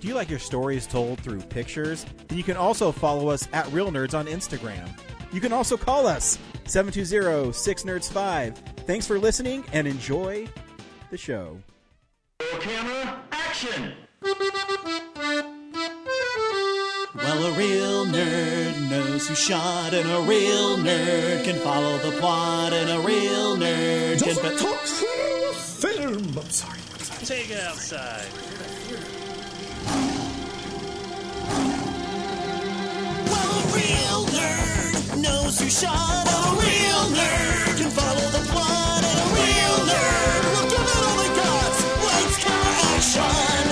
Do you like your stories told through pictures? Then you can also follow us at Reel Nerds on Instagram. You can also call us 720-6nerds5. Thanks for listening and enjoy the show. Camera, action! Well, a real nerd knows who shot, and a real nerd can follow the plot, and a real nerd can. Doesn't talk film. I'm sorry. I'm sorry. Take it outside. Real nerd knows who shot, and a real nerd can follow the plot, and a real nerd will give it all they got. Lights, camera, action.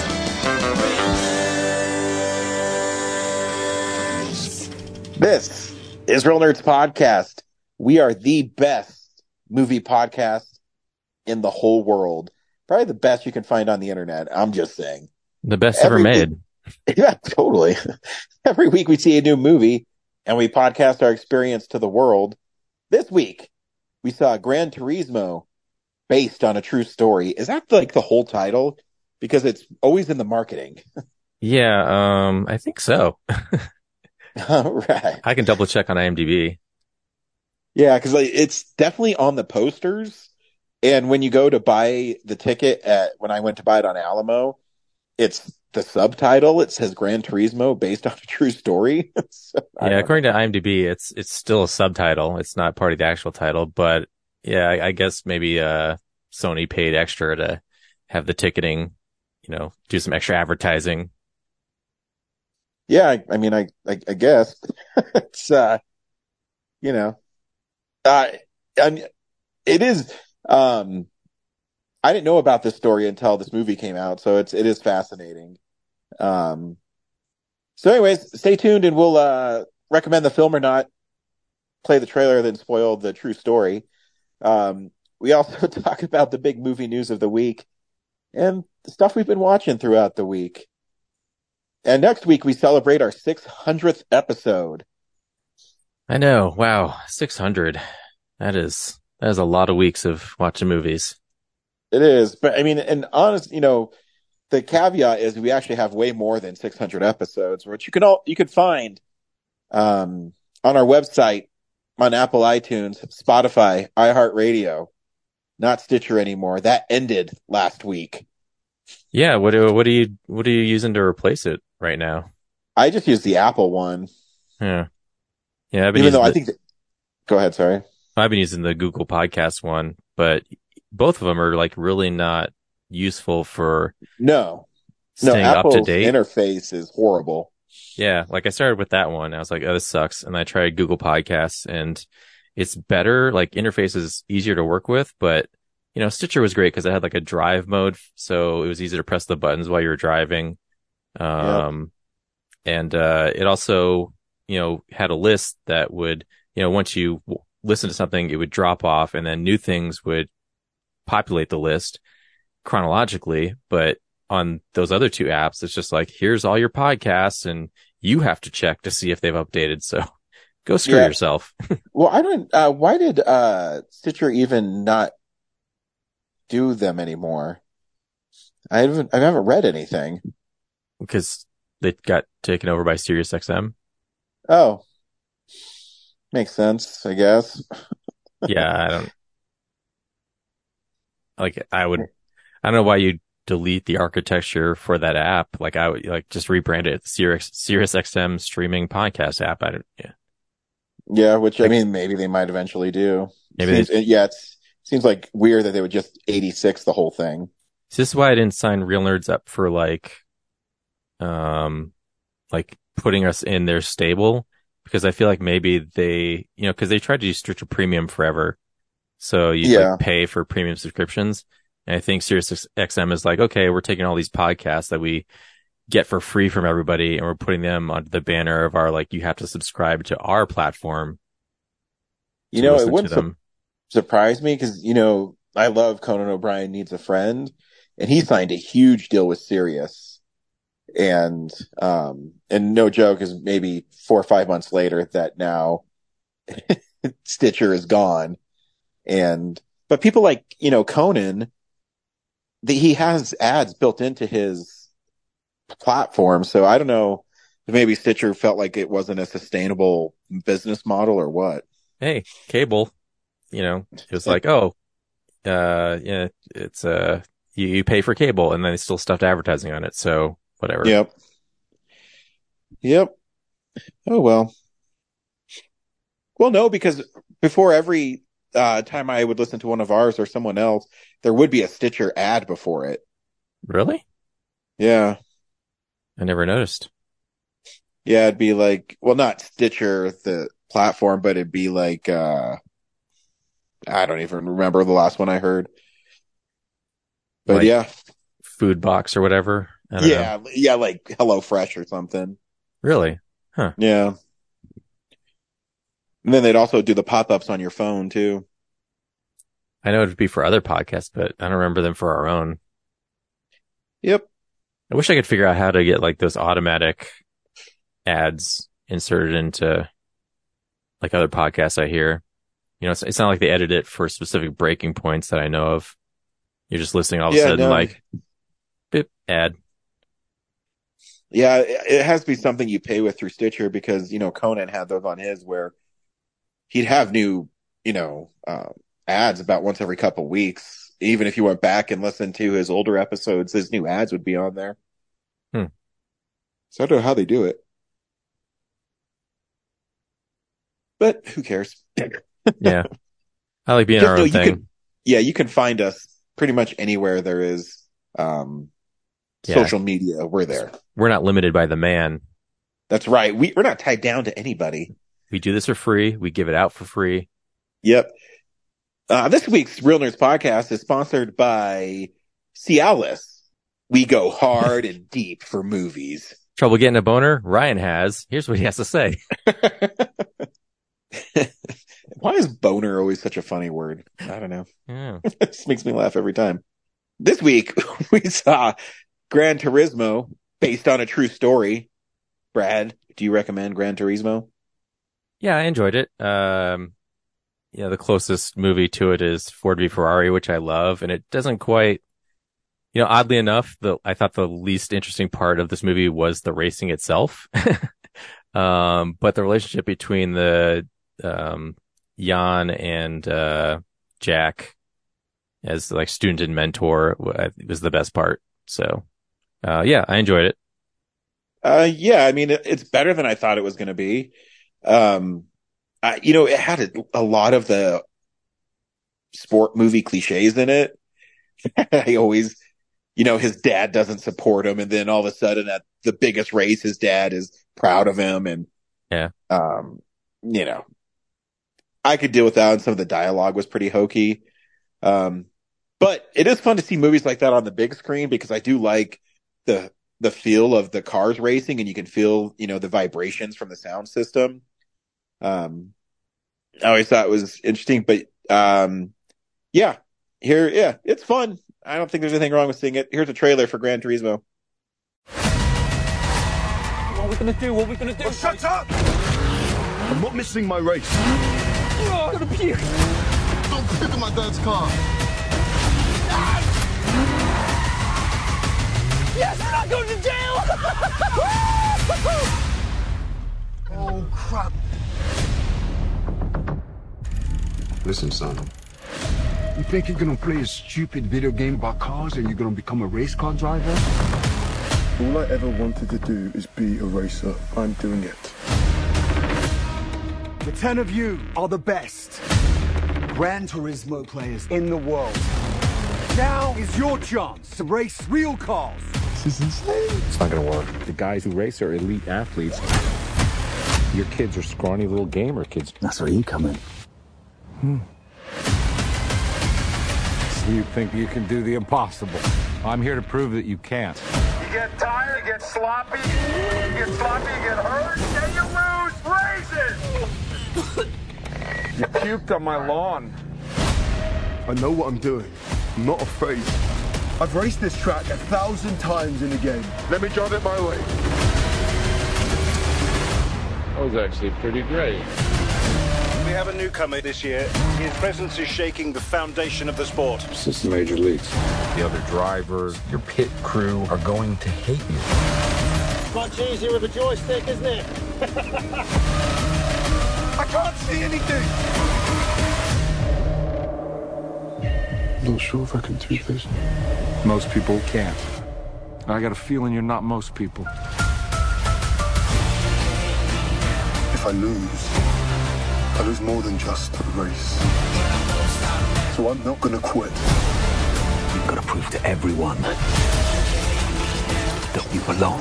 Real nerds. This is Reel Nerds Podcast. We are the best movie podcast in the whole world. Probably the best you can find on the internet. I'm just saying. The best ever Every made. Yeah, totally. Every week we see a new movie and we podcast our experience to the world. This week we saw Gran Turismo based on a true story. Is that like the whole title? Because it's always in the marketing. Yeah, um, I think so. All right. I can double check on IMDb. Yeah, because like, it's definitely on the posters. And when you go to buy the ticket at when I went to buy it on Alamo, it's the subtitle. It says Gran Turismo based on a true story. So, Yeah, according to IMDb, it's it's still a subtitle. It's not part of the actual title, but yeah, I, I guess maybe uh Sony paid extra to have the ticketing, you know, do some extra advertising. yeah, I, I mean, I, I, I guess it's, uh, you know, uh, and it is, um, I didn't know about this story until this movie came out. So it's, it is fascinating. Um, so anyways, stay tuned and we'll, uh, recommend the film or not, play the trailer, then spoil the true story. Um, we also talk about the big movie news of the week and stuff we've been watching throughout the week. And next week we celebrate our 600th episode. I know. Wow, 600. That is that is a lot of weeks of watching movies. It is, but I mean, and honest, you know, the caveat is we actually have way more than 600 episodes, which you can all you can find um, on our website, on Apple iTunes, Spotify, iHeartRadio, not Stitcher anymore. That ended last week. Yeah, what do what are you what are you using to replace it right now? I just use the Apple one, Yeah. Yeah, even though using I think. Go ahead. Sorry. I've been using the Google Podcast one, but both of them are like really not useful for No, no. up to date. interface is horrible. yeah, like I started with that one. I was like, oh, this sucks. And I tried Google Podcasts and it's better. Like interface is easier to work with, but you know, Stitcher was great because it had like a drive mode. So it was easy to press the buttons while you were driving. Um, and, uh, it also, you know, had a list that would, you know, once you w- listen to something, it would drop off and then new things would populate the list chronologically. But on those other two apps, it's just like, here's all your podcasts and you have to check to see if they've updated. So go screw Yeah. yourself. Well, I don't. Uh, why did uh, Stitcher even not do them anymore? I haven't. I haven't read anything. because they got taken over by Sirius XM. Oh, makes sense. I guess. Yeah, I don't like. I would. I don't know why you delete the architecture for that app. Like I would like just rebrand it Sirius Sirius XM streaming podcast app. I don't. Yeah, Yeah, which I mean, maybe they might eventually do. maybe they, Seems, yeah, it seems like weird that they would just eighty six the whole thing. this is why I didn't sign Reel Nerds up for like, um, like putting us in their stable because I feel like maybe they, you know, because they tried to do Stitcher Premium forever, so you Yeah. like pay for premium subscriptions. And I think Sirius XM is like, okay, we're taking all these podcasts that we get for free from everybody and we're putting them under the banner of our like you have to subscribe to our platform You know, it wouldn't su- surprise me because you know I love Conan O'Brien needs a friend, and he signed a huge deal with Sirius, and um and no joke is maybe four or five months later that now Stitcher is gone, and but people like you know Conan, the, he has ads built into his platform, so I don't know if maybe Stitcher felt like it wasn't a sustainable business model or what. hey cable you know it was like oh uh yeah it's uh you, you pay for cable and then they still stuffed advertising on it so whatever Yep. Yep. Oh well. Well, no, because before every uh, time I would listen to one of ours or someone else, there would be a Stitcher ad before it. really Yeah. i never noticed Yeah, it'd be like, well, not Stitcher, the platform, but it'd be like, uh, I don't even remember the last one I heard. But Like- yeah, food box or whatever I don't know. yeah, yeah, like HelloFresh or something. really Huh. Yeah. And then they'd also do the pop-ups on your phone too. i know it'd be for other podcasts but i don't remember them for our own Yep. I wish I could figure out how to get like those automatic ads inserted into like other podcasts I hear. You know, it's, it's not like they edit it for specific breaking points that I know of. You're just listening all of a sudden no. like, bip, ad. Yeah, it has to be something you pay with through Stitcher because, you know, Conan had those on his where he'd have new, you know, um, ads about once every couple weeks. Even if you went back and listened to his older episodes, his new ads would be on there. Hmm. So I don't know how they do it. But who cares? Yeah. I like being our know own thing. can- yeah, you can find us pretty much anywhere there is um, Yeah. social media. We're there. We're not limited by the man. That's right. We, we're not tied down to anybody. We do this for free. We give it out for free. Yep. Uh, this week's Reel Nerds podcast is sponsored by Cialis. We go hard and deep for movies. Trouble getting a boner? Ryan has. Here's what he has to say. Why is boner always such a funny word? I don't know. Yeah. this makes me laugh every time. This week we saw Gran Turismo based on a true story. Brad, do you recommend Gran Turismo? Yeah, I enjoyed it. Um, yeah, the closest movie to it is Ford v Ferrari, which I love, and it doesn't quite, you know, oddly enough, the I thought the least interesting part of this movie was the racing itself. um, but the relationship between the um Jan and uh Jack as like student and mentor was the best part. So, uh, yeah, I enjoyed it. Uh, yeah, I mean, it, it's better than I thought it was going to be. Um, I, you know, it had a, a lot of the sport movie cliches in it. I always, you know, his dad doesn't support him. And then all of a sudden at the biggest race, his dad is proud of him. And, Yeah. um, you know, I could deal with that. And some of the dialogue was pretty hokey. Um, but it is fun to see movies like that on the big screen because I do like the, the feel of the cars racing and you can feel, you know, the vibrations from the sound system. Um, I always thought it was interesting, but, um, yeah, here, yeah, it's fun. I don't think there's anything wrong with seeing it. Here's a trailer for Gran Turismo. What are we gonna do? What are we gonna do? Oh, shut up! I'm not missing my race. Oh, I'm gonna puke. Don't pivot my dad's car. Yes, we're not going to jail. Oh, crap. Listen, son. You think you're gonna play a stupid video game about cars and you're gonna become a race car driver? All I ever wanted to do is be a racer. I'm doing it. The ten of you are the best Gran Turismo players in the world. Now is your chance to race real cars. This is insane. It's not gonna work. The guys who race are elite athletes. Your kids are scrawny little gamer kids. That's where you come in. Hmm. You think you can do the impossible. I'm here to prove that you can't. You get tired, you get sloppy, you get sloppy, you get hurt, and you lose races. You puked on my lawn. I know what I'm doing. I'm not afraid. I've raced this track a thousand times in the game. Let me drive it my way. That was actually pretty great. We have a newcomer this year. His presence is shaking the foundation of the sport. Since the major leagues. The other drivers, your pit crew are going to hate you. Much easier with a joystick, isn't it? I can't see anything. I'm not sure if I can do this. Most people can't. I got a feeling you're not most people. I lose, I lose more than just a race. So I'm not gonna quit. You've got to prove to everyone that you belong.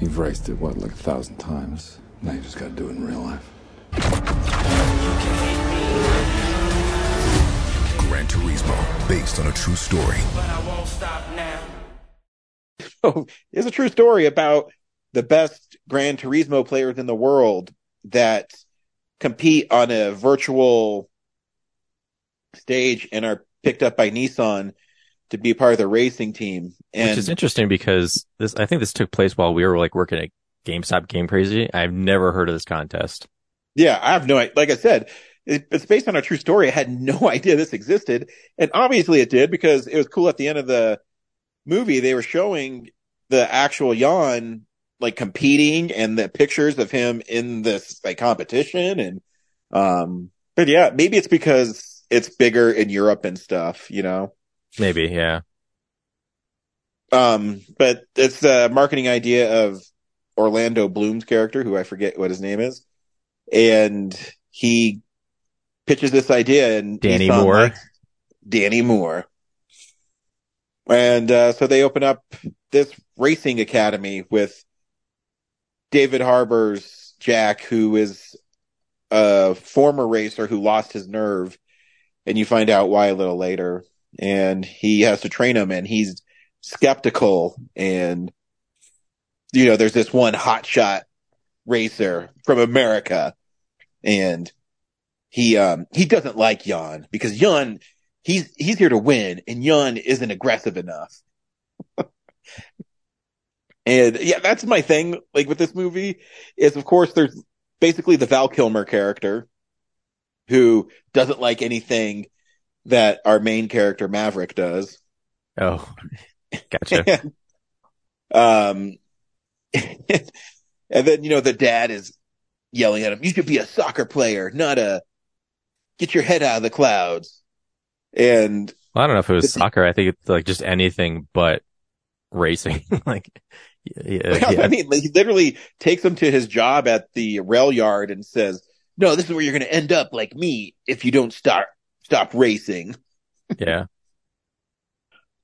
You've raced it, what, like a thousand times? Now you just gotta do it in real life. Gran Turismo, based on a true story. So it's oh, a true story about the best Gran Turismo players in the world that compete on a virtual stage and are picked up by Nissan to be part of the racing team. And Which is interesting because this, I think this took place while we were like working at GameStop Game Crazy. I've never heard of this contest. yeah, I have no, like I said, it, it's based on a true story. I had no idea this existed. And obviously it did because it was cool at the end of the movie. They were showing the actual Jan like competing and the pictures of him in this like competition. And, um, but yeah, maybe it's because it's bigger in Europe and stuff, you know? Maybe, yeah. Um, but it's the marketing idea of Orlando Bloom's character, who I forget what his name is. And he pitches this idea and Danny Moore. Danny Moore. And, uh, so they open up this racing academy with David Harbour's Jack, who is a former racer who lost his nerve. And you find out why a little later. And he has to train him and he's skeptical and you know there's this one hotshot racer from America and he um he doesn't like Jan because Jan he's he's here to win and Jan isn't aggressive enough. And yeah, that's my thing like with this movie is of course there's basically the Val Kilmer character who doesn't like anything that our main character Maverick does. Oh, gotcha. um, and then, you know, the dad is yelling at him, you should be a soccer player, not a, get your head out of the clouds. And Well, I don't know if it was soccer. I think it's like just anything but racing. like, yeah, yeah. I mean, he literally takes him to his job at the rail yard and says, no, this is where you're going to end up like me if you don't start, stop racing. yeah.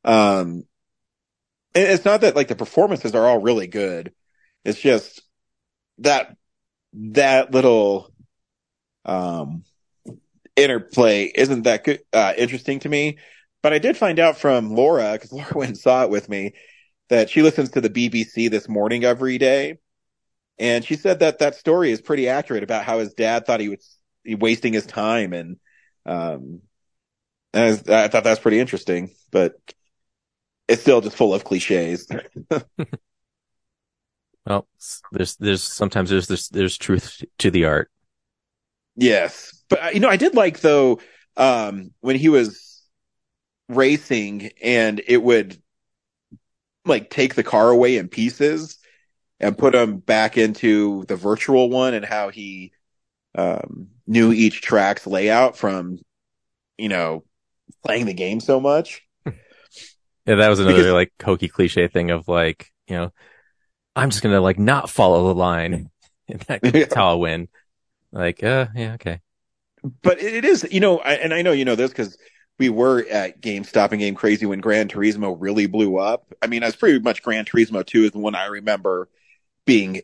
Um, and it's not that like the performances are all really good. It's just that, that little, um, interplay isn't that good, uh, interesting to me. But I did find out from Laura, because Laura went and saw it with me, that she listens to the BBC this morning every day. And she said that that story is pretty accurate about how his dad thought he was wasting his time. And, um, and I, was- I thought that's pretty interesting, but it's still just full of cliches. Well, there's, there's sometimes there's, there's, there's truth to the art. Yes. But you know, I did like though, um, when he was racing and it would like take the car away in pieces and put them back into the virtual one and how he, um, knew each track's layout from, you know, playing the game so much. Yeah, that was another Because- like hokey cliche thing of like, you know, I'm just gonna like not follow the line. And that- that's how I'll win. Like, uh, yeah, okay. but it it is, you know, I, and I know you know this because we were at GameStop and Game Crazy when Gran Turismo really blew up. I mean, that's pretty much Gran Turismo 2 is the one I remember being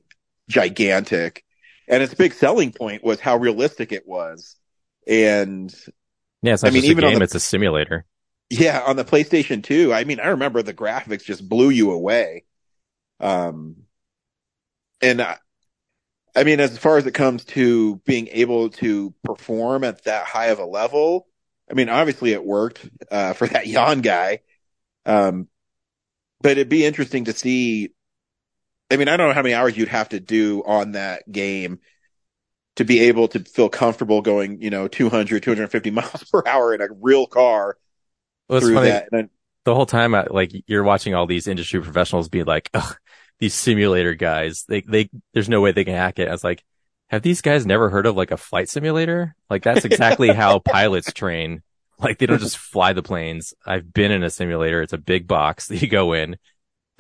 gigantic. And its big selling point was how realistic it was. And Yeah, it's not I mean, just even game; the- it's a simulator. Yeah, on the PlayStation 2. I mean, I remember the graphics just blew you away. Um, and I, I mean, as far as it comes to being able to perform at that high of a level, I mean, obviously it worked, uh, for that Jan guy. Um, but it'd be interesting to see. I mean, I don't know how many hours you'd have to do on that game to be able to feel comfortable going, you know, 200, 250 miles per hour in a real car Well, through funny. that. And the whole time, I, like you're watching all these industry professionals be like, these simulator guys, they, they, there's no way they can hack it. I was like, have these guys never heard of like a flight simulator? Like that's exactly how pilots train. Like they don't just fly the planes. I've been in a simulator. It's a big box that you go in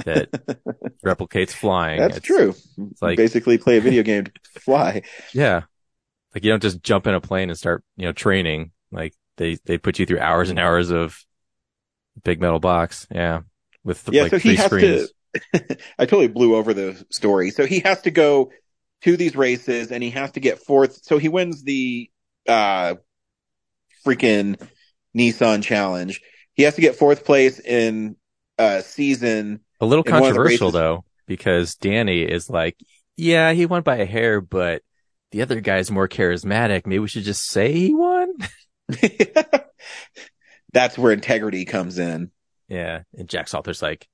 that replicates flying. that's It's- true. It's like, Basically play a video game to fly. yeah. Like you don't just jump in a plane and start, you know, training. Like they, they put you through hours and hours of big metal box. Yeah. With Yeah, like so he three has screens. to. I totally blew over the story. So he has to go to these races and he has to get fourth. So he wins the uh freaking Nissan challenge. He has to get fourth place in a season. A little in one of the controversial though, because Danny is like, yeah, he won by a hair, but the other guy's more charismatic. Maybe we should just say he won. That's where integrity comes in. Yeah. And Jack Salter's like,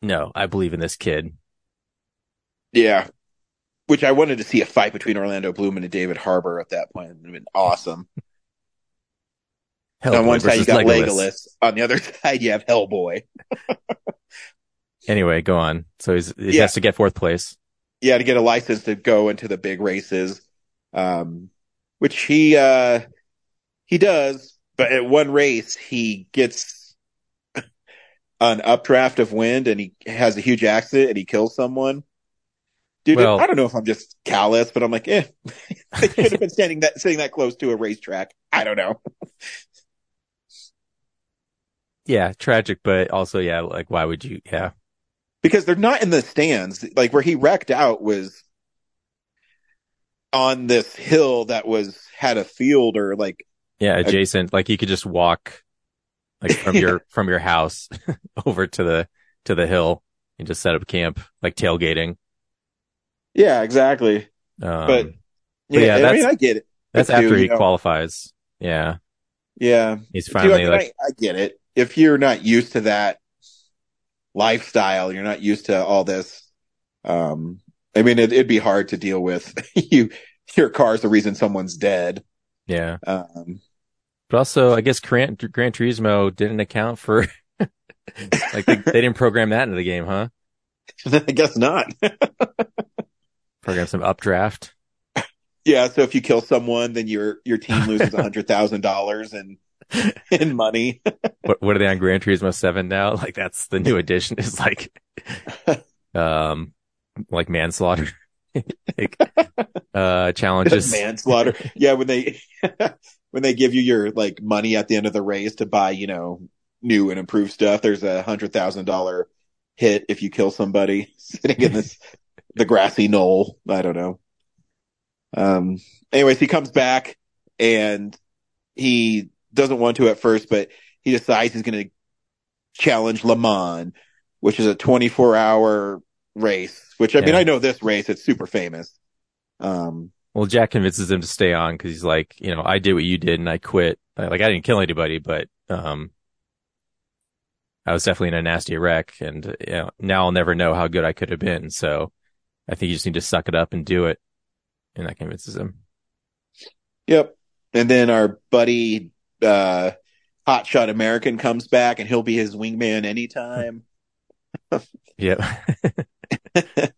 no, I believe in this kid. Yeah. Which I wanted to see a fight between Orlando Bloom and David Harbour at that point. It would have been awesome. Hellboy on one side you got Legolas. Legolas. On the other side you have Hellboy. Anyway, go on. So he's, he Yeah. has to get fourth place. yeah, to get a license to go into the big races. Um, which he, uh, he does, but at one race, he gets an updraft of wind and he has a huge accident and he kills someone. Dude, Well- I don't know if I'm just callous, but I'm like, eh, they could have been standing that, sitting that close to a racetrack. I don't know. Yeah. Tragic, but also, yeah, like, why would you? Yeah. because they're not in the stands. Like where he wrecked out was on this hill that was, had a field or like, Yeah. Adjacent. like you could just walk like from your, from your house over to the, to the hill and just set up camp, like tailgating. Yeah, exactly. Um, But but yeah, yeah, I that's- mean, I get it. That's after he you know, qualifies. Yeah. Yeah. He's Dude, finally I, mean, like, I, I get it. If you're not used to that lifestyle, you're not used to all this. Um, I mean, it, it'd be hard to deal with. you, your car's the reason someone's dead. yeah. Um, But also, I guess Gran, Gran Turismo didn't account for, like, they, they didn't program that into the game, huh? I guess not. Program some updraft. Yeah, so if you kill someone, then your your team loses a hundred thousand dollars in in money. What, what are they on Gran Turismo 7 now? Like, that's the new addition. is like, um, like manslaughter, like, uh, challenges. Manslaughter. Yeah, when they when they give you your like money at the end of the race to buy, you know, new and improved stuff, there's a hundred thousand dollar hit if you kill somebody sitting in this the grassy knoll. I don't know. Um anyways, he comes back and he doesn't want to at first, but he decides he's gonna challenge Le Mans, which is a twenty four hour race, which I mean I know this race, it's super famous. Um Well, Jack convinces him to stay on because he's like, you know, I did what you did and I quit. Like, I didn't kill anybody, but, um, I was definitely in a nasty wreck and, you know, now I'll never know how good I could have been. So I think you just need to suck it up and do it. And that convinces him. Yep. And then our buddy, uh, Hotshot American comes back and he'll be his wingman anytime. Yep.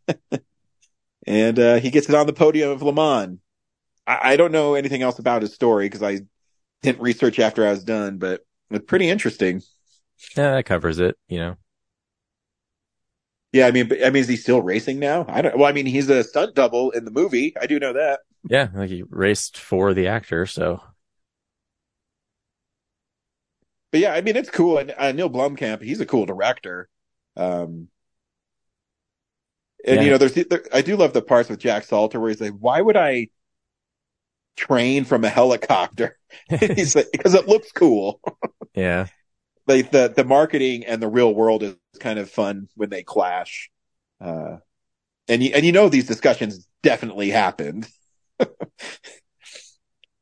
and, uh, he gets it on the podium of Le Mans. I, I don't know anything else about his story because I didn't research after I was done, but it's pretty interesting. yeah, that covers it, you know. Yeah. I mean, but, I mean, is he still racing now? I don't, well, I mean, he's a stunt double in the movie. I do know that. Yeah, like he raced for the actor, so But yeah, I mean, it's cool. And uh, Neil Blomkamp, he's a cool director. Um, and Yeah. you know, there's, there, I do love the parts with Jack Salter where he's like, why would I train from a helicopter? he's like, because it looks cool. yeah. Like the the marketing and the real world is kind of fun when they clash. Uh, and you and you know these discussions definitely happened.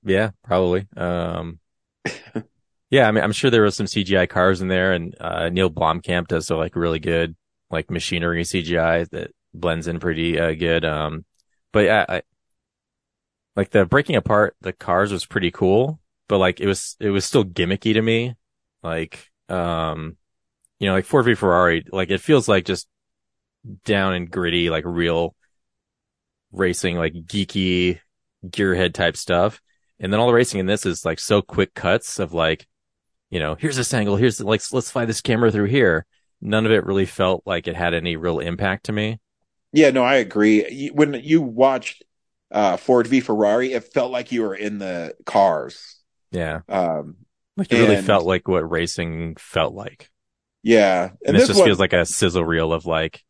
Yeah, probably. Um, yeah, I mean, I'm sure there was some CGI cars in there, and uh, Neil Blomkamp does so like really good like machinery CGI that blends in pretty uh, good. Um, but yeah, I, like the breaking apart the cars was pretty cool, but like it was it was still gimmicky to me. Like, um, you know, like Ford v Ferrari, like it feels like just down and gritty, like real racing, like geeky gearhead type stuff. And then all the racing in this is like so quick cuts of like, you know, here's this angle, here's like, let's fly this camera through here. None of it really felt like it had any real impact to me. Yeah, no, I agree. When you watched uh, Ford v Ferrari, it felt like you were in the cars. Yeah. Um, like it really felt like what racing felt like. yeah, And, this, just one- feels like a sizzle reel of like,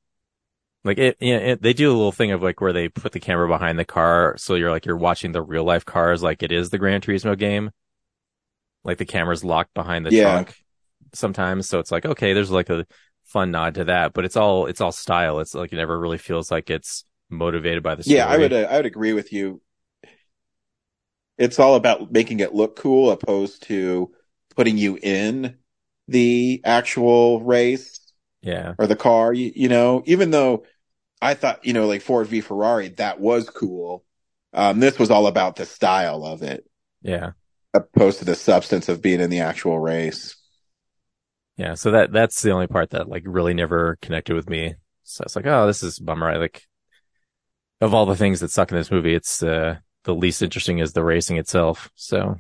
like it, yeah, it, they do a little thing of like where they put the camera behind the car. So you're like, you're watching the real life cars like it is the Gran Turismo game. Like the camera's locked behind the Yeah. trunk sometimes. So it's like, okay, there's like a fun nod to that, but it's all, it's all style. It's like, it never really feels like it's motivated by the story. Yeah, I would uh, I would agree with you. It's all about making it look cool opposed to putting you in the actual race Yeah. or the car, you, you know, even though I thought, you know, like Ford v Ferrari, that was cool. Um, this was all about the style of it Yeah. opposed to the substance of being in the actual race. Yeah, so that that's the only part that like really never connected with me. So it's like, oh, this is bummer. I like of all the things that suck in this movie, it's uh the least interesting is the racing itself. So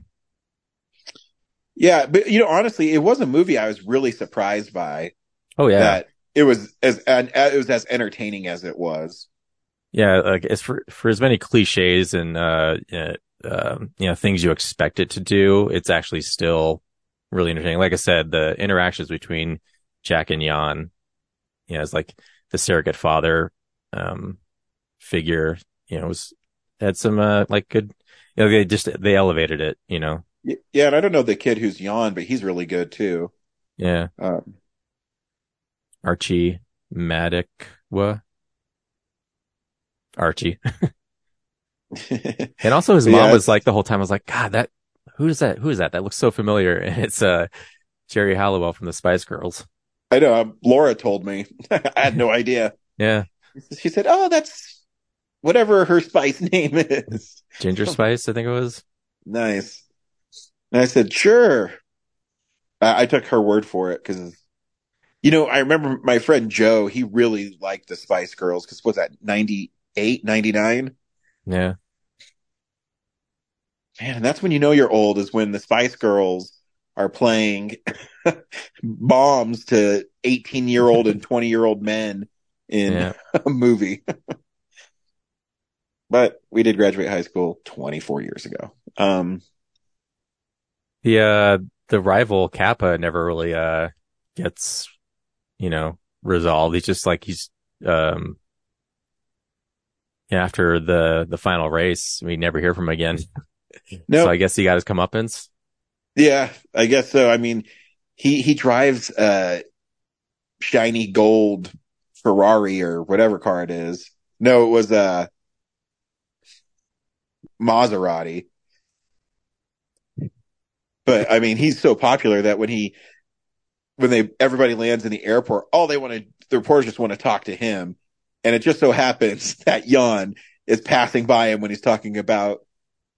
Yeah, but you know, honestly, it was a movie I was really surprised by oh yeah. that it was as and it was as entertaining as it was. yeah, like as for for as many cliches and uh, uh you know things you expect it to do, it's actually still really entertaining. Like I said, the interactions between Jack and Jan, you know, it's like the surrogate father um figure, you know, was had some uh like good you know, they just they elevated it, you know. Yeah, and I don't know the kid who's Jan, but he's really good too. Yeah. Um, Archie Maddox Archie. And also his mom yeah, was like the whole time I was like, God, that who is that? Who is that? That looks so familiar. And it's uh Geri Halliwell from the Spice Girls. I know. Um, Laura told me. I had no idea. Yeah. She said, "Oh, that's whatever her spice name is." Ginger Spice, I think it was. Nice. And I said, "Sure." I, I took her word for it because, you know, I remember my friend Joe. He really liked the Spice Girls because was that 98, 99? Yeah. Man, that's when you know you're old is when the Spice Girls are playing bombs to 18 year old and 20 year old men in Yeah. a movie. But we did graduate high school 24 years ago. Um, The uh the rival Capa never really uh gets, you know, resolved. He's just like he's um after the the final race, we never hear from him again. No. So I guess he got his comeuppance. yeah, I guess so. I mean, he, he drives a shiny gold Ferrari or whatever car it is. No, it was a Maserati. But I mean, he's so popular that when he, when they, everybody lands in the airport, all they want to, the reporters just want to talk to him. And it just so happens that Jan is passing by him when he's talking about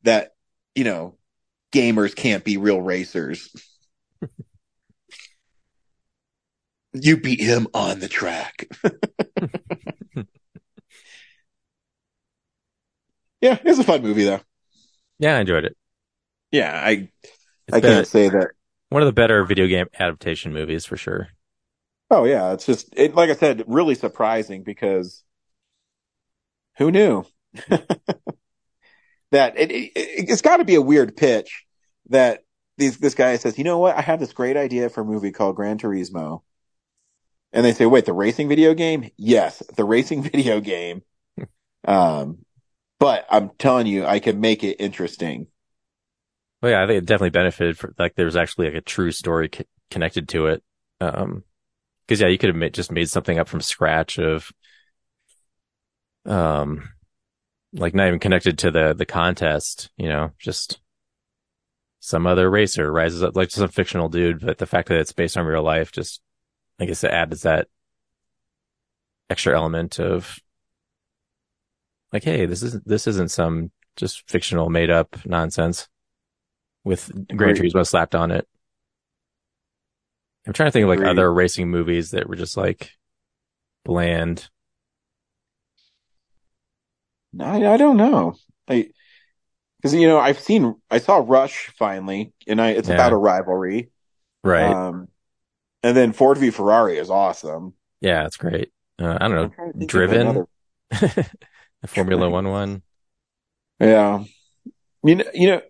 that, you know, gamers can't be real racers. you beat him on the track. yeah, it's a fun movie though. Yeah, I enjoyed it. Yeah, I It's I better- can't say that. one of the better video game adaptation movies for sure. Oh yeah, it's just it like I said, really surprising because who knew that it, it it's got to be a weird pitch that these this guy says, you know what, I have this great idea for a movie called Gran Turismo, and they say, wait, the racing video game? Yes, the racing video game. um, but I'm telling you, I can make it interesting. Well, yeah, I think it definitely benefited for like there's actually like a true story connected to it. Um, cause yeah, you could have just made something up from scratch of, um, like not even connected to the, the contest, you know, just some other racer rises up, like some fictional dude. But the fact that it's based on real life, just, I guess it adds that extra element of like, hey, this isn't this isn't some just fictional made up nonsense with Gran Agreed. Turismo slapped on it. I'm trying to think of like Agreed. other racing movies that were just like bland. I, I don't know. I, cause you know, I've seen, I saw Rush finally and I, it's Yeah. about a rivalry. Right. Um, and then Ford v Ferrari is awesome. yeah, it's great. Uh, I don't know. Driven, another- the Formula One one. Yeah. You know, you know,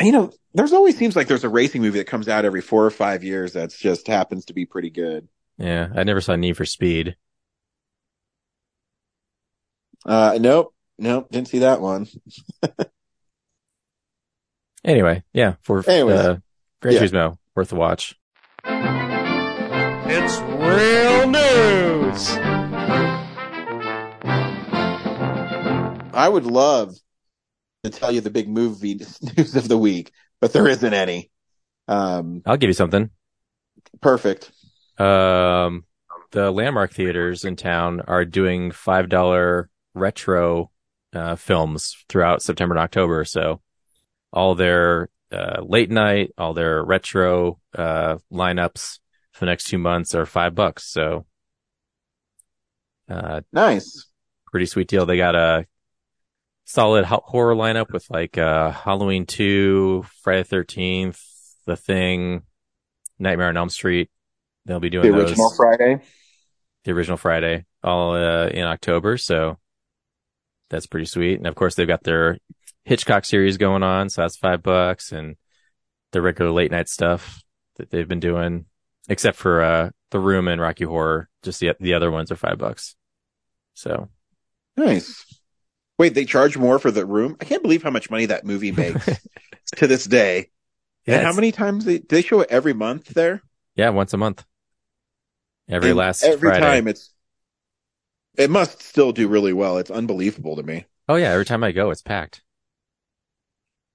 you know, there's always seems like there's a racing movie that comes out every four or five years that's just happens to be pretty good. Yeah, I never saw Need for Speed. Uh, nope, nope, didn't see that one. Anyway, yeah, for Anyways. uh, Gran Yeah. Turismo, worth a watch. It's real news. I would love to tell you the big movie news of the week, but there isn't any. Um, I'll give you something. perfect. Um, the Landmark theaters in town are doing five dollar retro uh, films throughout September and October. So all their uh, late night, all their retro uh, lineups for the next two months are five bucks. So uh, Nice. pretty sweet deal. They got a solid ho- horror lineup with like uh, Halloween two, Friday Thirteenth, The Thing, Nightmare on Elm Street. They'll be doing The those original Friday. the original Friday, all uh, in October. So that's pretty sweet. And of course, they've got their Hitchcock series going on, so that's five bucks, and the regular late night stuff that they've been doing, except for uh, the Room and Rocky Horror. Just the the other ones are five bucks. So Nice. Wait, they charge more for the room? I can't believe how much money that movie makes to this day. Yeah, and how many times they, do they show it every month there? yeah, once a month, every And last every Friday. time it's it must still do really well. It's unbelievable to me. Oh yeah, every time I go, it's packed.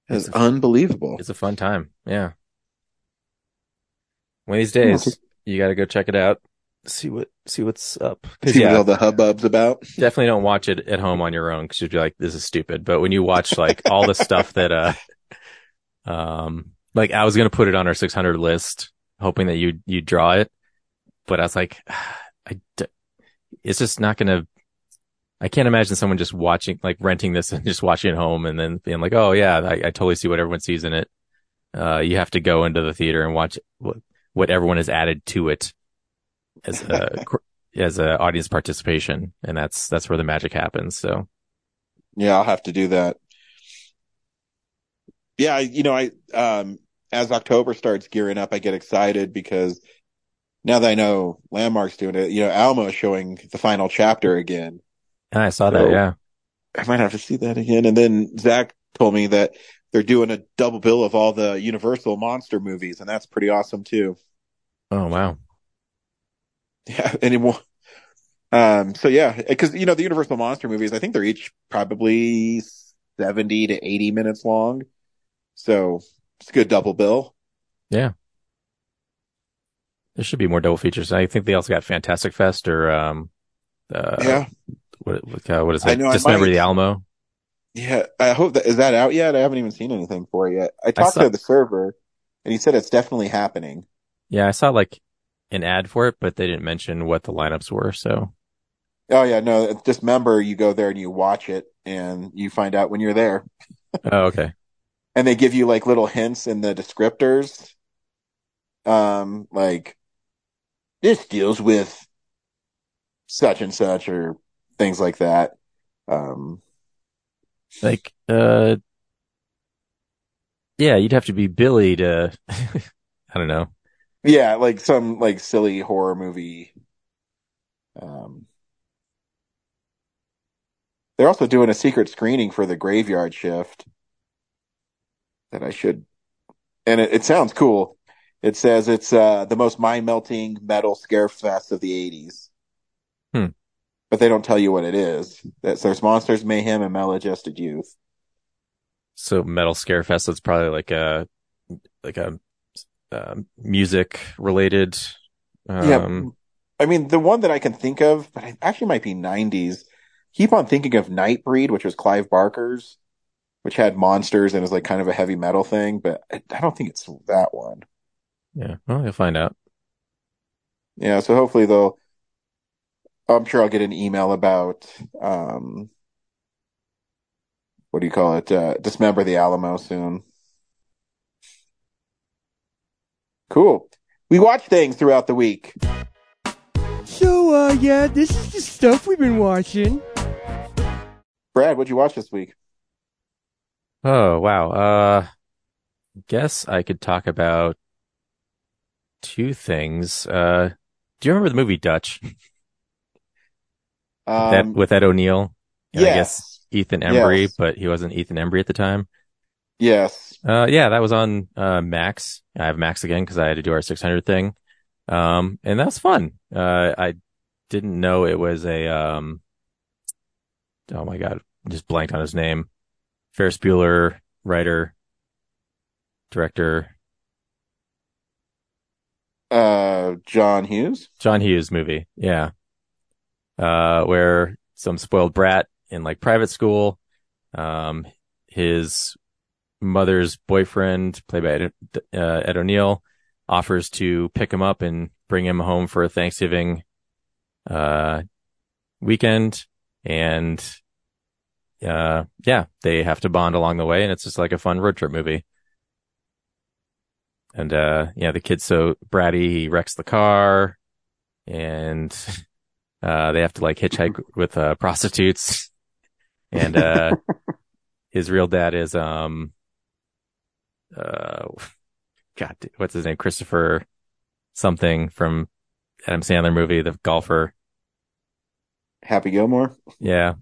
It's unbelievable. It's a fun time. Yeah. One of these days, you got to go check it out. See what see what's up. 'Cause, See yeah, what all the hubbub's about. definitely don't watch it at home on your own because you'd be like, "This is stupid." But when you watch like all the stuff that, uh, um, like I was gonna put it on our 600 list, hoping that you you draw it, but I was like, I, d- it's just not gonna. I can't imagine someone just watching, like renting this and just watching it home and then being like, "Oh yeah, I, I totally see what everyone sees in it." Uh, you have to go into the theater and watch what what everyone has added to it as a as a audience participation, and that's that's where the magic happens. So Yeah, I'll have to do that. Yeah, I- you know, I um as October starts gearing up, I get excited because now that I know Landmark's doing it, you know, Alamo is showing the final chapter again. and I saw that. Yeah, I might have to see that again. And then Zach told me that they're doing a double bill of all the Universal monster movies, and that's pretty awesome too. Oh wow. Yeah, anymore. Um, so yeah, because you know the Universal monster movies, I think they're each probably seventy to eighty minutes long, so it's a good double bill. Yeah. There should be more double features. I think they also got Fantastic Fest or um uh yeah, what what, uh, what is I it? know I Dismember might- the Alamo. yeah. I hope that is that out yet. I haven't even seen anything for it yet. I talked saw- to the server, and he said it's definitely happening. Yeah, I saw like an ad for it, but they didn't mention what the lineups were. So Oh yeah, no, just remember you go there and you watch it, and you find out when you're there. oh okay. and they give you like little hints in the descriptors. Um, like this deals with such and such or things like that. Um, Like uh yeah, you'd have to be Billy to I don't know. Yeah, like some like silly horror movie. Um, they're also doing a secret screening for the graveyard shift that I should, and it, it sounds cool. It says it's uh, the most mind melting metal scare fest of the 80s. Hmm. But they don't tell you what it is. That's, there's monsters, mayhem, and maladjusted youth. So Metal Scare Fest is probably like a like a uh, music related. Um, yeah. I mean, the one that I can think of, but it actually might be 90s. Keep on thinking of Nightbreed, which was Clive Barker's, which had monsters and is like kind of a heavy metal thing, but I, I don't think it's that one. Yeah, well, you'll find out. Yeah, so hopefully they'll. I'm sure I'll get an email about um, what do you call it? Uh, dismember the Alamo soon. Cool. We watch things throughout the week. So, uh, yeah, this is the stuff we've been watching. Brad, what'd you watch this week? Oh wow. Uh, guess I could talk about two things. Uh, do you remember the movie Dutch? Um, that with Ed O'Neill. And I yes. guess Ethan Embry, Yes. but he wasn't Ethan Embry at the time. Yes. Uh, yeah, that was on, uh, Max. I have Max again because I had to do our 600 thing. Um, and that's fun. Uh, I didn't know it was a, um, oh my God, just blanked on his name. Ferris Bueller, writer, director, Uh, John Hughes. John Hughes movie. Yeah. Uh, where some spoiled brat in like private school, um, his mother's boyfriend, played by Ed, uh, Ed O'Neill, offers to pick him up and bring him home for a Thanksgiving, uh, weekend. And, uh, yeah, they have to bond along the way and it's just like a fun road trip movie. And, uh, yeah, the kid's so bratty, he wrecks the car and, uh, they have to like hitchhike with, uh, prostitutes. And, uh, his real dad is, um, uh, God, what's his name? Christopher something from Adam Sandler movie, the golfer. Happy Gilmore. Yeah.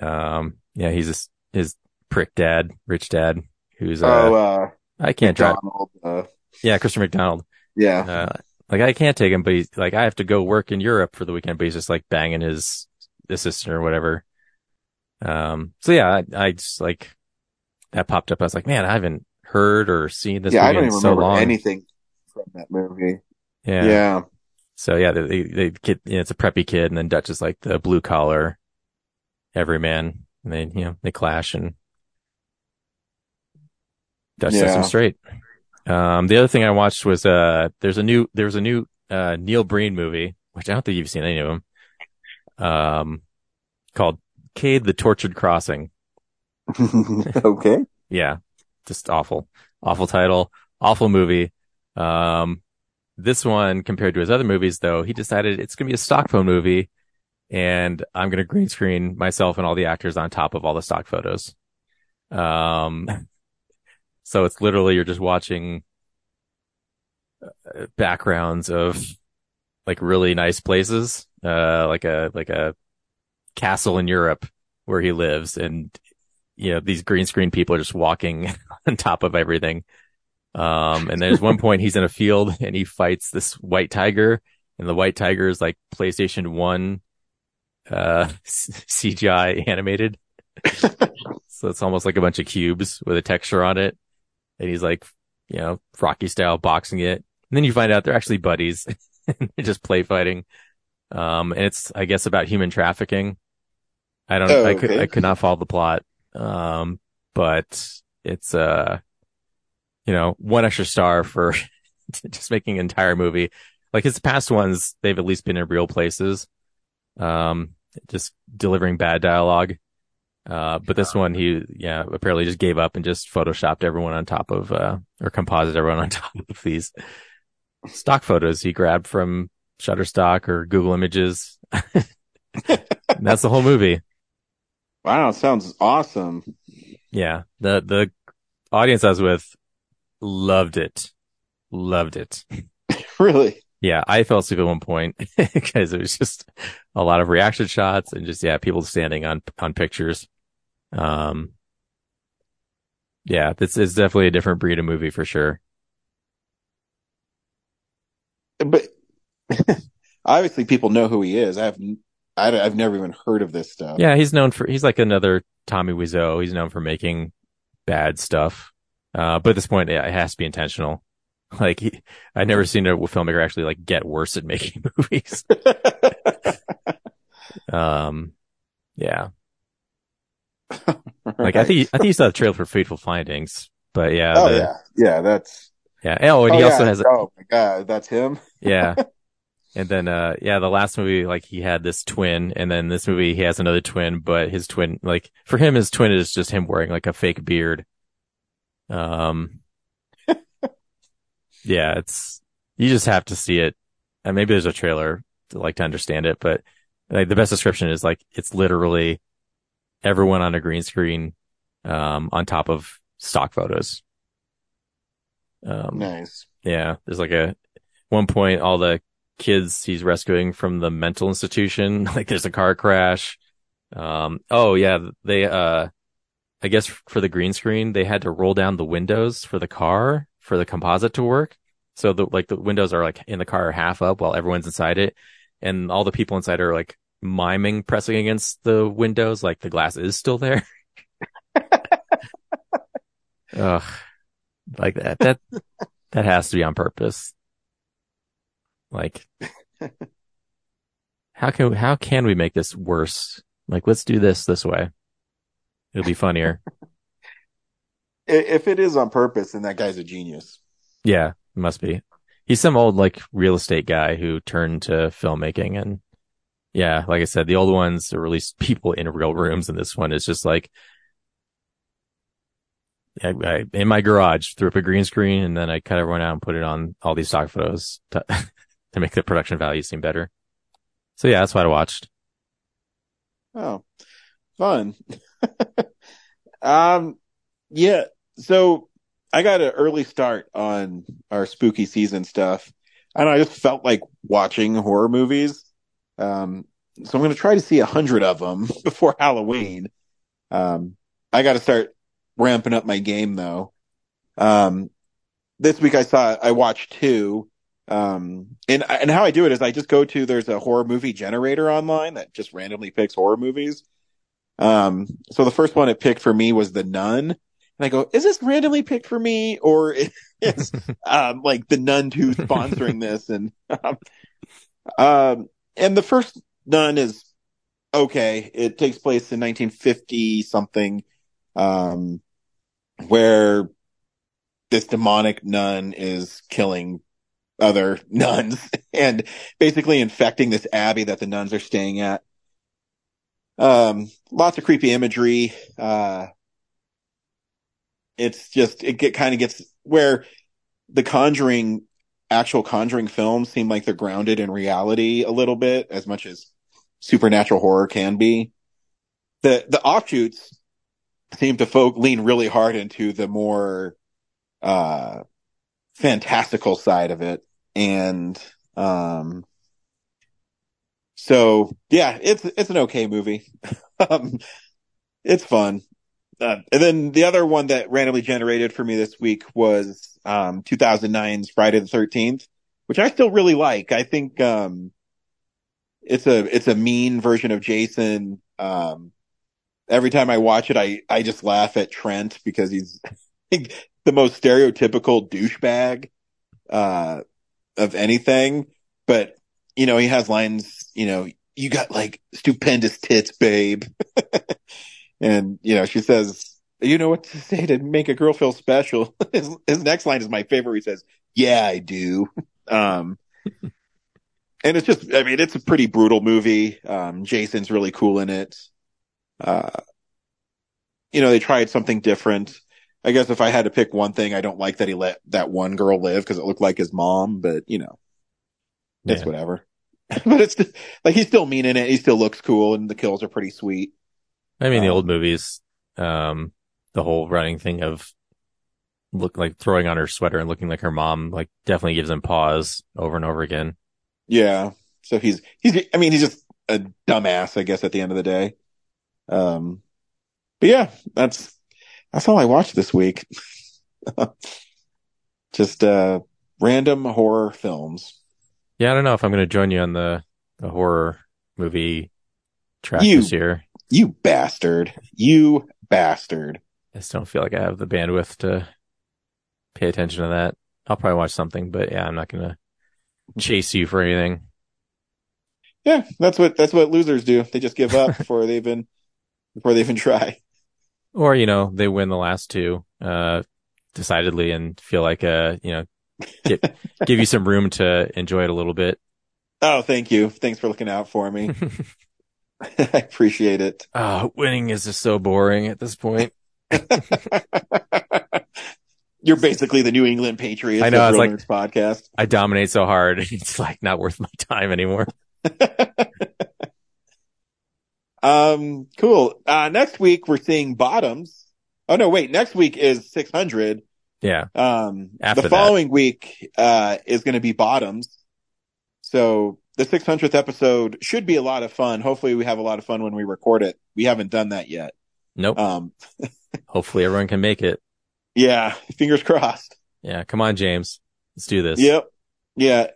Um, yeah, he's his, his prick dad, rich dad, who's, uh, oh, uh, I can't drive. Uh, Yeah, Christopher McDonald. yeah. Uh, like I can't take him, but he's like, I have to go work in Europe for the weekend, but he's just like banging his assistant or whatever. Um, so yeah, I, I just like that popped up. I was like, man, I haven't heard or seen this yeah, I don't even so remember long. anything from that movie. Yeah. Yeah. So yeah, they, they, kid, you know, it's a preppy kid and then Dutch is like the blue collar everyman and they, you know, they clash and Dutch sets Yeah. him straight. Um, the other thing I watched was, uh, there's a new, there's a new, uh, Neil Breen movie, which I don't think you've seen any of them, um, called Cade the Tortured Crossing. okay. Yeah. Just awful, awful title, awful movie. Um, this one compared to his other movies, though, he decided it's going to be a stock phone movie and I'm going to green screen myself and all the actors on top of all the stock photos. Um, so it's literally, you're just watching uh, backgrounds of like really nice places, uh, like a, like a castle in Europe where he lives. And, you know, these green screen people are just walking on top of everything. Um, and there's one point he's in a field and he fights this white tiger and the white tiger is like PlayStation one, uh, CGI animated. so it's almost like a bunch of cubes with a texture on it. And he's like, you know, Rocky style boxing it. And then you find out they're actually buddies. they're just play fighting. Um, and it's, I guess, about human trafficking. I don't, Oh, I could, okay. I could not follow the plot. Um, but it's, uh, you know, one extra star for just making an entire movie. Like his past ones, they've at least been in real places. Um, just delivering bad dialogue. Uh, but this one, he, yeah, apparently just gave up and just photoshopped everyone on top of, uh, or composite everyone on top of these stock photos he grabbed from Shutterstock or Google Images. That's the whole movie. Wow, sounds awesome. Yeah. The, the audience I was with loved it. Loved it. really? Yeah. I fell asleep at one point because it was just a lot of reaction shots and just, yeah, people standing on, on pictures. Um, yeah, this is definitely a different breed of movie for sure. but obviously people know who he is. I have, I, have never even heard of this stuff. Yeah, he's known for he's like another Tommy Wiseau. He's known for making bad stuff. Uh, but at this point, yeah, it has to be intentional. Like he, I've never seen a filmmaker actually like get worse at making movies. um, yeah. Like I think I think you saw the trailer for Fateful Findings, but yeah. Oh the- yeah, yeah. That's yeah. Oh, and he oh, also yeah. has a, Oh my god, that's him. yeah. And then, uh, yeah, the last movie, like he had this twin and then this movie, he has another twin, but his twin, like for him, his twin is just him wearing like a fake beard. Um, yeah, it's, you just have to see it. And maybe there's a trailer to like to understand it, but like the best description is like, it's literally everyone on a green screen, um, on top of stock photos. Um, Nice. yeah, there's like a one point all the kids he's rescuing from the mental institution, like there's a car crash. Um, oh yeah, they uh, I guess for the green screen they had to roll down the windows for the car for the composite to work. So the like the windows are like in the car half up while everyone's inside it, and all the people inside are like miming pressing against the windows, like the glass is still there. Ugh, like that. That that has to be on purpose. Like, how can how can we make this worse? Like, let's do this this way. It'll be funnier. If it is on purpose, then that guy's a genius. yeah, it must be. He's some old like real estate guy who turned to filmmaking, and yeah, like I said, the old ones are released people in real rooms, and this one is just like. I, I, in my garage, threw up a green screen, and then I cut everyone out and put it on all these stock photos to, make the production value seem better. So yeah, that's what I watched. Oh, fun. um, yeah. So I got an early start on our spooky season stuff. And I just felt like watching horror movies. Um, so I'm going to try to see a hundred of them before Halloween. Um, I got to start ramping up my game though. Um, this week I saw, I watched two. Um, and, and how I do it is I just go to, there's a horror movie generator online that just randomly picks horror movies. Um, so the first one it picked for me was The Nun. And I go, is this randomly picked for me or is, um, like The Nun 2 sponsoring this? And, um, um, and the first Nun is okay. It takes place in 1950 something, um, where this demonic nun is killing other nuns and basically infecting this abbey that the nuns are staying at. Um, lots of creepy imagery. Uh, it's just, it get, kind of gets where the conjuring, actual conjuring films seem like they're grounded in reality a little bit as much as supernatural horror can be. The, the offshoots seem to folk lean really hard into the more, uh, fantastical side of it. And, um, so yeah, it's, it's an okay movie. um, it's fun. Uh, and then the other one that randomly generated for me this week was, um, 2009's Friday the 13th, which I still really like. I think, um, it's a, it's a mean version of Jason. Um, every time I watch it, I, I just laugh at Trent because he's the most stereotypical douchebag, uh, of anything. But, you know, he has lines, you know, you got like stupendous tits, babe. and, you know, she says, you know what to say to make a girl feel special. his, his next line is my favorite. He says, yeah, I do. Um, and it's just, I mean, it's a pretty brutal movie. Um, Jason's really cool in it. Uh, you know, they tried something different. I guess if I had to pick one thing, I don't like that he let that one girl live because it looked like his mom, but you know, it's whatever. but it's like he's still mean in it. He still looks cool and the kills are pretty sweet. I mean, the Um, old movies, um, the whole running thing of look like throwing on her sweater and looking like her mom, like definitely gives him pause over and over again. Yeah. So he's, he's, I mean, he's just a dumbass, I guess, at the end of the day. Um, but yeah, that's, that's all I watched this week. just, uh, random horror films. Yeah, I don't know if I'm going to join you on the, the horror movie track You- this year. You bastard. You bastard. I just don't feel like I have the bandwidth to pay attention to that. I'll probably watch something, but yeah, I'm not going to chase you for anything. Yeah, that's what that's what losers do. They just give up before they even before they even try. Or, you know, they win the last two, uh, decidedly and feel like, uh, you know, get, give you some room to enjoy it a little bit. Oh, thank you. Thanks for looking out for me. I appreciate it. Uh, winning is just so boring at this point. You're basically the New England Patriots I know, of it's like- podcast. I dominate so hard. It's like not worth my time anymore. Um, cool. Uh, next week we're seeing bottoms. Oh no, wait, next week is 600. Yeah. Um, After the that. following week, uh, is going to be bottoms. So the 600th episode should be a lot of fun. Hopefully we have a lot of fun when we record it. We haven't done that yet. Nope. Um, Hopefully everyone can make it. yeah, fingers crossed. Yeah. Come on, James. Let's do this. Yep. Yeah.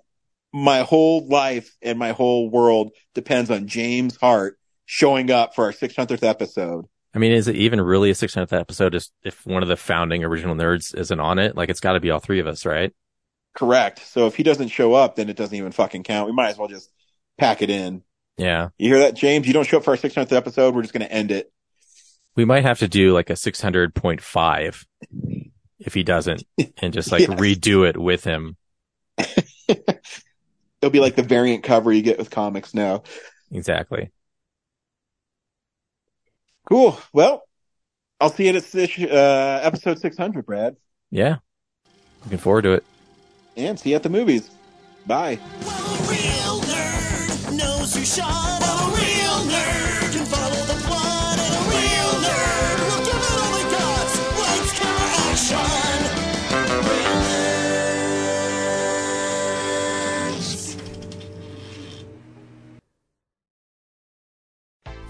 My whole life and my whole world depends on James Hart showing up for our 600th episode. I mean, is it even really a 600th episode if, if one of the founding original nerds isn't on it? Like it's got to be all three of us, right? Correct. So if he doesn't show up, then it doesn't even fucking count. We might as well just pack it in. Yeah. You hear that, James? You don't show up for our 600th episode. We're just going to end it. We might have to do like a 600.5 if he doesn't and just like Yes. redo it with him. It'll be like the variant cover you get with comics now. Exactly. Cool. Well, I'll see you at six- uh, episode 600, Brad. Yeah. Looking forward to it. And see you at the movies. Bye. real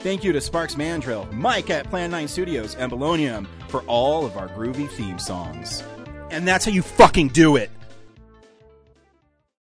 Thank you to Sparks Mandrill, Mike at Plan 9 Studios, and Bolognium for all of our groovy theme songs. And that's how you fucking do it!